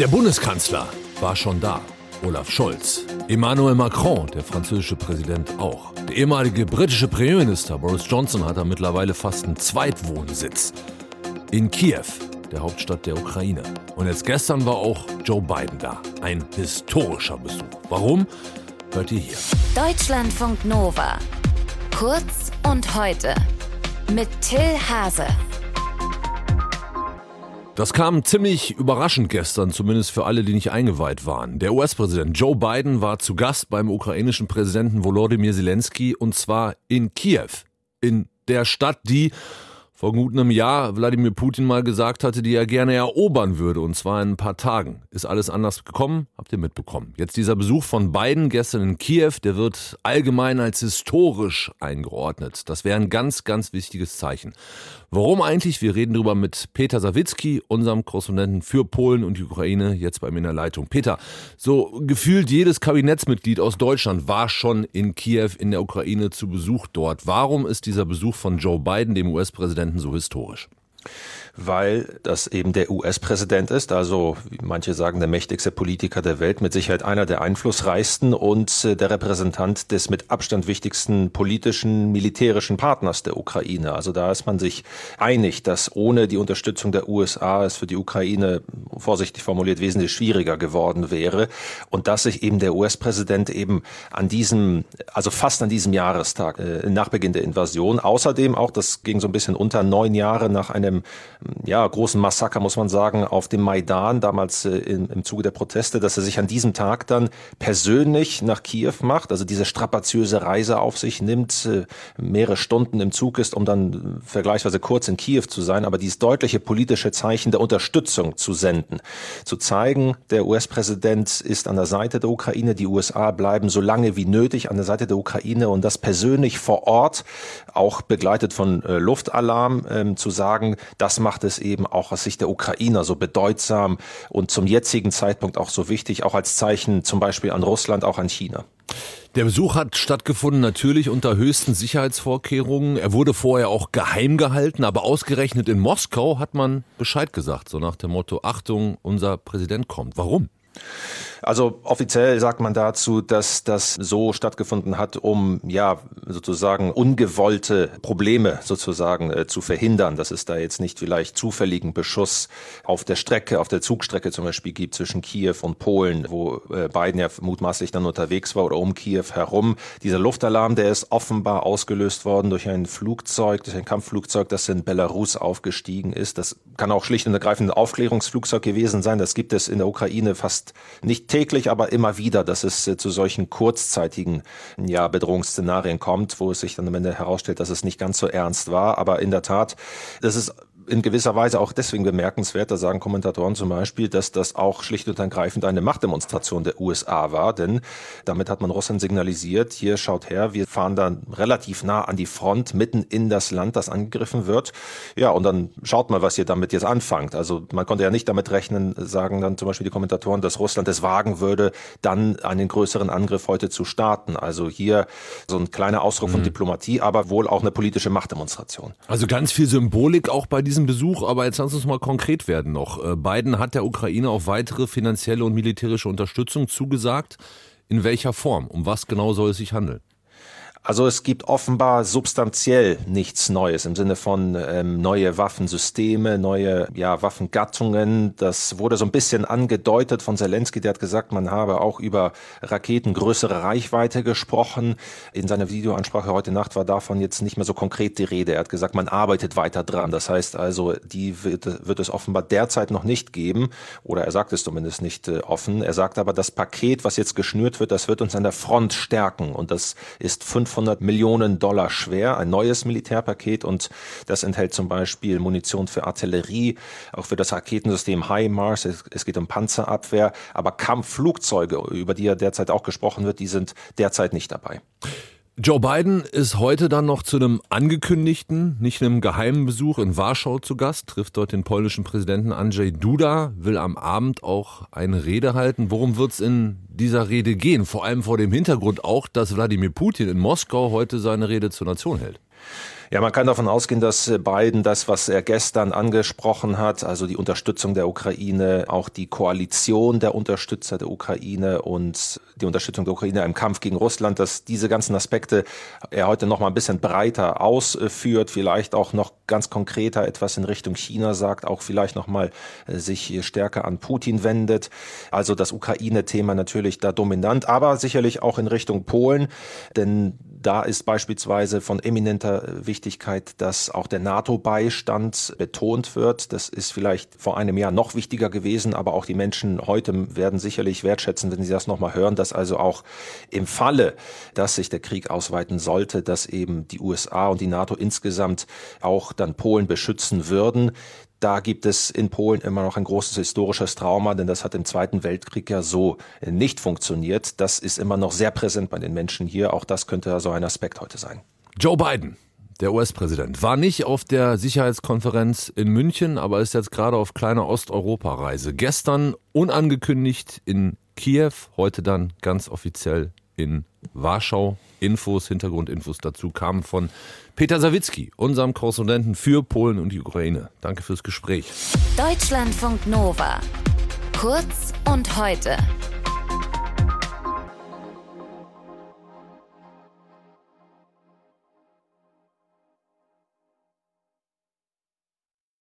Der Bundeskanzler war schon da. Olaf Scholz. Emmanuel Macron, der französische Präsident, auch. Der ehemalige britische Premierminister Boris Johnson hat da mittlerweile fast einen Zweitwohnsitz. In Kiew, der Hauptstadt der Ukraine. Und jetzt gestern war auch Joe Biden da. Ein historischer Besuch. Warum? Hört ihr hier. Deutschlandfunk Nova. Kurz und heute. Mit Till Hase. Das kam ziemlich überraschend gestern, zumindest für alle, die nicht eingeweiht waren. Der US-Präsident Joe Biden war zu Gast beim ukrainischen Präsidenten Volodymyr Zelensky und zwar in Kiew, in der Stadt, die vor gut einem Jahr Wladimir Putin mal gesagt hatte, die er gerne erobern würde, und zwar in ein paar Tagen. Ist alles anders gekommen? Habt ihr mitbekommen. Jetzt dieser Besuch von Biden gestern in Kiew, der wird allgemein als historisch eingeordnet. Das wäre ein ganz, ganz wichtiges Zeichen. Warum eigentlich? Wir reden darüber mit Peter Sawicki, unserem Korrespondenten für Polen und die Ukraine, jetzt bei mir in der Leitung. Peter, so gefühlt jedes Kabinettsmitglied aus Deutschland war schon in Kiew in der Ukraine zu Besuch dort. Warum ist dieser Besuch von Joe Biden, dem US-Präsidenten, Präsidenten so historisch? Weil das eben der US-Präsident ist, also wie manche sagen, der mächtigste Politiker der Welt, mit Sicherheit einer der einflussreichsten und äh, der Repräsentant des mit Abstand wichtigsten politischen, militärischen Partners der Ukraine. Also da ist man sich einig, dass ohne die Unterstützung der USA es für die Ukraine, vorsichtig formuliert, wesentlich schwieriger geworden wäre und dass sich eben der US-Präsident eben an diesem, also fast an diesem Jahrestag äh, nach Beginn der Invasion, außerdem auch, das ging so ein bisschen unter neun Jahre nach einem ja, großen Massaker, muss man sagen, auf dem Maidan, damals äh, im, im Zuge der Proteste, dass er sich an diesem Tag dann persönlich nach Kiew macht, also diese strapaziöse Reise auf sich nimmt, äh, mehrere Stunden im Zug ist, um dann vergleichsweise kurz in Kiew zu sein, aber dieses deutliche politische Zeichen der Unterstützung zu senden, zu zeigen, der US-Präsident ist an der Seite der Ukraine, die USA bleiben so lange wie nötig an der Seite der Ukraine und das persönlich vor Ort, auch begleitet von äh, Luftalarm, ähm, zu sagen, das macht macht es eben auch aus Sicht der Ukrainer so bedeutsam und zum jetzigen Zeitpunkt auch so wichtig, auch als Zeichen zum Beispiel an Russland, auch an China. Der Besuch hat stattgefunden natürlich unter höchsten Sicherheitsvorkehrungen. Er wurde vorher auch geheim gehalten, aber ausgerechnet in Moskau hat man Bescheid gesagt, so nach dem Motto, Achtung, unser Präsident kommt. Warum? Also offiziell sagt man dazu, dass das so stattgefunden hat, um ja sozusagen ungewollte Probleme sozusagen äh, zu verhindern, dass es da jetzt nicht vielleicht zufälligen Beschuss auf der Strecke, auf der Zugstrecke zum Beispiel gibt zwischen Kiew und Polen, wo äh, Biden ja mutmaßlich dann unterwegs war oder um Kiew herum. Dieser Luftalarm, der ist offenbar ausgelöst worden durch ein Flugzeug, durch ein Kampfflugzeug, das in Belarus aufgestiegen ist. Das kann auch schlicht und ergreifend ein Aufklärungsflugzeug gewesen sein. Das gibt es in der Ukraine fast nicht täglich, aber immer wieder, dass es äh, zu solchen kurzzeitigen ja, Bedrohungsszenarien kommt, wo es sich dann am Ende herausstellt, dass es nicht ganz so ernst war. Aber in der Tat, das ist in gewisser Weise auch deswegen bemerkenswert, da sagen Kommentatoren zum Beispiel, dass das auch schlicht und ergreifend eine Machtdemonstration der USA war, denn damit hat man Russland signalisiert, hier schaut her, wir fahren dann relativ nah an die Front, mitten in das Land, das angegriffen wird. Ja, und dann schaut mal, was ihr damit jetzt anfangt. Also man konnte ja nicht damit rechnen, sagen dann zum Beispiel die Kommentatoren, dass Russland es wagen würde, dann einen größeren Angriff heute zu starten. Also hier so ein kleiner Ausdruck mhm. von Diplomatie, aber wohl auch eine politische Machtdemonstration. Also ganz viel Symbolik auch bei diesem Besuch, aber jetzt lass uns mal konkret werden noch. Äh, Biden hat der Ukraine auch weitere finanzielle und militärische Unterstützung zugesagt. In welcher Form? Um was genau soll es sich handeln? Also es gibt offenbar substanziell nichts Neues im Sinne von ähm, neue Waffensysteme, neue ja, Waffengattungen. Das wurde so ein bisschen angedeutet von Zelensky, der hat gesagt, man habe auch über Raketen größere Reichweite gesprochen. In seiner Videoansprache heute Nacht war davon jetzt nicht mehr so konkret die Rede. Er hat gesagt, man arbeitet weiter dran. Das heißt also, die wird, wird es offenbar derzeit noch nicht geben. Oder er sagt es zumindest nicht äh, offen. Er sagt aber, das Paket, was jetzt geschnürt wird, das wird uns an der Front stärken. Und das ist 500 Millionen Dollar schwer, ein neues Militärpaket und das enthält zum Beispiel Munition für Artillerie, auch für das Raketensystem HIMARS, es, es geht um Panzerabwehr, aber Kampfflugzeuge, über die ja derzeit auch gesprochen wird, die sind derzeit nicht dabei. Joe Biden ist heute dann noch zu einem angekündigten, nicht einem geheimen Besuch in Warschau zu Gast, trifft dort den polnischen Präsidenten Andrzej Duda, will am Abend auch eine Rede halten. Worum wird es in dieser Rede gehen? Vor allem vor dem Hintergrund auch, dass Wladimir Putin in Moskau heute seine Rede zur Nation hält. Ja, man kann davon ausgehen, dass Biden das, was er gestern angesprochen hat, also die Unterstützung der Ukraine, auch die Koalition der Unterstützer der Ukraine und die Unterstützung der Ukraine im Kampf gegen Russland, dass diese ganzen Aspekte er heute noch mal ein bisschen breiter ausführt, vielleicht auch noch ganz konkreter etwas in Richtung China sagt, auch vielleicht noch mal äh, sich stärker an Putin wendet. Also das Ukraine-Thema natürlich da dominant, aber sicherlich auch in Richtung Polen, denn da ist beispielsweise von eminenter Wichtigkeit, dass auch der NATO-Beistand betont wird. Das ist vielleicht vor einem Jahr noch wichtiger gewesen, aber auch die Menschen heute werden sicherlich wertschätzen, wenn sie das nochmal hören, dass also auch im Falle, dass sich der Krieg ausweiten sollte, dass eben die USA und die NATO insgesamt auch dann Polen beschützen würden. Da gibt es in Polen immer noch ein großes historisches Trauma, denn das hat im Zweiten Weltkrieg ja so nicht funktioniert. Das ist immer noch sehr präsent bei den Menschen hier. Auch das könnte so ein Aspekt heute sein. Joe Biden, der US-Präsident, war nicht auf der Sicherheitskonferenz in München, aber ist jetzt gerade auf kleiner Osteuropa-Reise. Gestern unangekündigt in Kiew, heute dann ganz offiziell in Warschau. Infos, Hintergrundinfos dazu kamen von Peter Sawicki, unserem Korrespondenten für Polen und die Ukraine. Danke fürs Gespräch. Deutschlandfunk Nova. Kurz und heute.